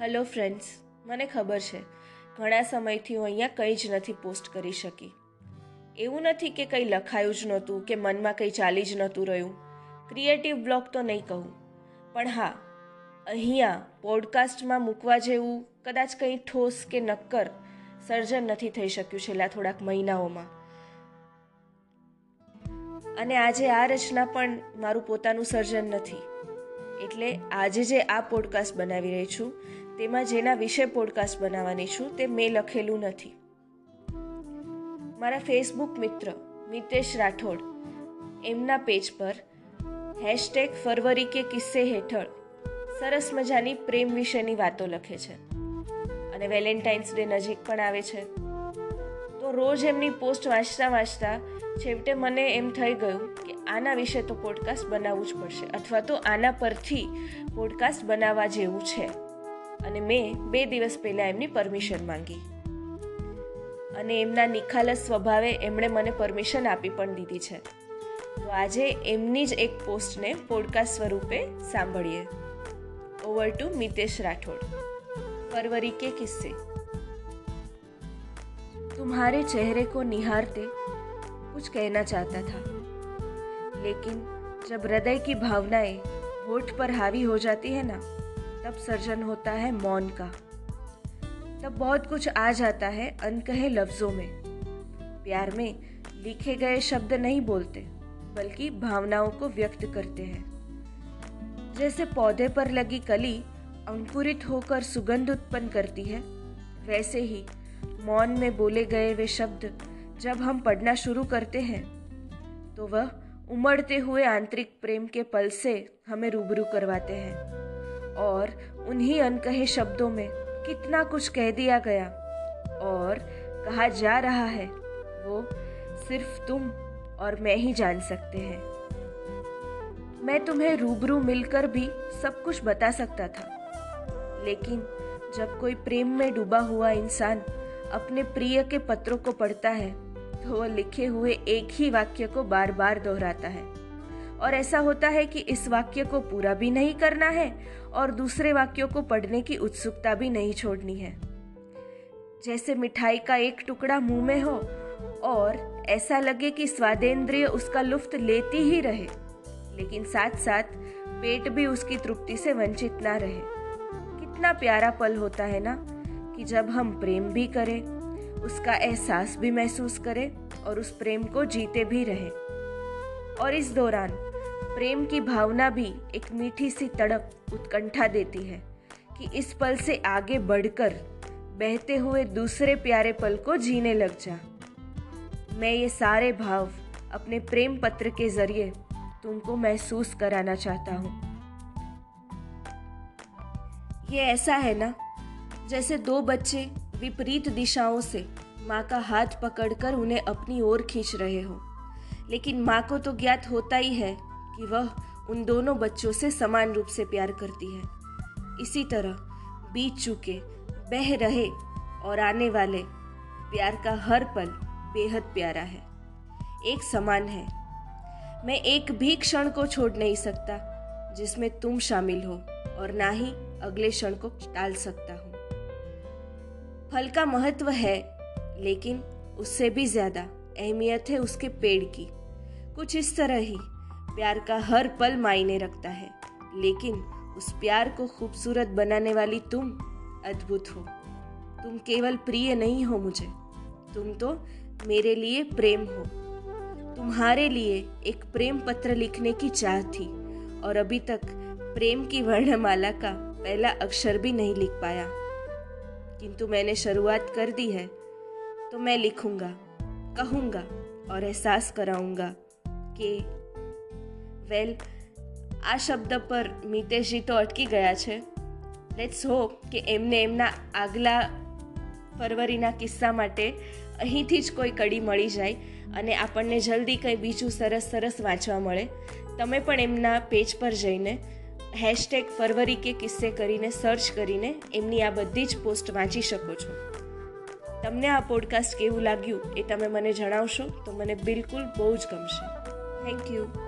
Hello friends મને ખબર છે, ઘણા સમયથી હું અહીંયા કંઈ જ નથી પોસ્ટ કરી શકી. એવું નથી કે કંઈ લખાયું જ નહોતું, કે મનમાં કંઈ ચાલી જ નહોતું રહ્યું. ક્રિએટિવ બ્લોગ તો નહીં કહું. પણ હા, અહીંયા પોડકાસ્ટમાં મૂકવા જેવું કદાચ કંઈ ઠોસ કે નક્કર સર્જન નથી થઈ શક્યું છેલ્લા થોડાક મહિનાઓમાં. અને આજે આ રચના પણ મારું પોતાનું સર્જન નથી. એટલે આજે જે આ પોડકાસ્ટ બનાવી રહી છું, તેમાં જેના વિશે પોડકાસ્ટ બનાવવાની છું, તે મેં લખેલું નથી. મારા ફેસબુક મિત્ર મિતેશ રાઠોડ, એમના પેજ પર હેશટેગ ફરવરી કે કિસ્સે હેઠળ સરસ મજાની પ્રેમ વિશેની વાતો લખે છે. અને વેલેન્ટાઇન્સ ડે નજીક પણ આવે છે. તો રોજ એમની પોસ્ટ વાંચતા વાંચતા છેવટે મને એમ થઈ ગયું કે આના વિશે તો પોડકાસ્ટ બનાવવું જ પડશે અથવા તો આના પરથી પોડકાસ્ટ બનાવવા જેવું છે અને મેં બે દિવસ પહેલાં એમની પરમિશન માંગી અને એમના નિખાલસ સ્વભાવે એમણે મને પરમિશન આપી પણ દીધી છે તો આજે એમની જ એક પોસ્ટને પોડકાસ્ટ સ્વરૂપે સાંભળીએ ઓવર ટુ મિતેશ રાઠોડ फरवरी के किस्से तुम्हारे चेहरे को निहारते कुछ कहना चाहता था लेकिन जब हृदय की भावनाएँ होठ पर हावी हो जाती है ना, तब सर्जन होता है मौन का। तब बहुत कुछ आ जाता है अनकहे लफ्ज़ों में। प्यार में लिखे गए शब्द नहीं बोलते, बल्कि भावनाओं को व्यक्त करते हैं। जैसे पौधे पर लगी कली अंकुरित होकर सुगंध उत्पन्न करती है, वैसे ही मौन में बोले गए वे शब्द जब हम पढ़ना शुरू करते हैं तो वह उमड़ते हुए आंतरिक प्रेम के पल से हमें रूबरू करवाते हैं। और उन्हीं अनकहे शब्दों में कितना कुछ कह दिया गया। और कहा जा रहा है, वो सिर्फ़ तुम और मैं ही जान सकते हैं। मैं तुम्हें रूबरू मिलकर भी सब कुछ बता सकता था। लेकिन जब कोई प्रेम में डूबा हुआ इंसान अपने प्रिय के पत्रों को पढ़ता है वह लिखे हुए एक ही वाक्य को बार बार दोहराता है। और ऐसा होता है कि इस वाक्य को पूरा भी नहीं करना है और दूसरे वाक्यों को पढ़ने की उत्सुकता भी नहीं छोड़नी है। जैसे मिठाई का एक टुकड़ा मुँह में हो और ऐसा लगे कि स्वादेंद्रिय उसका लुफ्त लेती ही रहे, लेकिन साथ साथ पेट भी उसकी तृप्ति से वंचित ना रहे। कितना प्यारा पल होता है ना कि जब हम प्रेम भी करें उसका एहसास भी महसूस करें और उस प्रेम को जीते भी रहें। और इस दौरान प्रेम की भावना भी एक मीठी सी तड़प उत्कंठा देती है कि इस पल से आगे बढ़कर बहते हुए दूसरे प्यारे पल को जीने लग जा। मैं ये सारे भाव अपने प्रेम पत्र के ज़रिए तुमको महसूस कराना चाहता हूँ। ये ऐसा है ना? जैसे दो बच्चे विपरीत दिशाओं से माँ का हाथ पकड़कर उन्हें अपनी ओर खींच रहे हो। लेकिन माँ को तो ज्ञात होता ही है कि वह उन दोनों बच्चों से समान रूप से प्यार करती है। इसी तरह बीत चुके, बह रहे और आने वाले प्यार का हर पल बेहद प्यारा है। एक समान है। मैं एक भी क्षण को छोड़ नहीं सकता जिसमें तुम शामिल हो और ना ही अगले क्षण को टाल सकता हूँ। फल का महत्व है, लेकिन उससे भी ज़्यादा अहमियत है उसके पेड़ की। कुछ इस तरह ही प्यार का हर पल मायने रखता है, लेकिन उस प्यार को खूबसूरत बनाने वाली तुम अद्भुत हो। तुम केवल प्रिय नहीं हो मुझे, तुम तो मेरे लिए प्रेम हो। तुम्हारे लिए एक प्रेम पत्र लिखने की चाह थी, और अभी तक प्रेम की वर्णमाला का पहला अक्षर भी नहीं लिख पाया। किंतु मैंने शुरुआत कर दी है तो मैं लिखूंगा कहूंगा और एहसास कराऊंगा કે વેલ આ શબ્દ પર મિતેશજી તો અટકી ગયા છે લેટ્સ હોપ કે એમને એમના આગલા ફરવરીના કિસ્સા માટે અહીંથી જ કોઈ કડી મળી જાય અને આપણને જલ્દી કંઈ બીજું સરસ સરસ વાંચવા મળે તમે પણ એમના પેજ પર જઈને હેશટેગ ફરવરી કે કિસ્સે કરીને સર્ચ કરીને એમની આ બધી જ પોસ્ટ વાંચી શકો છો. તમને આ પોડકાસ્ટ કેવું લાગ્યું એ તમે મને જણાવશો તો મને બિલકુલ બહુ જ ગમશે. Thank you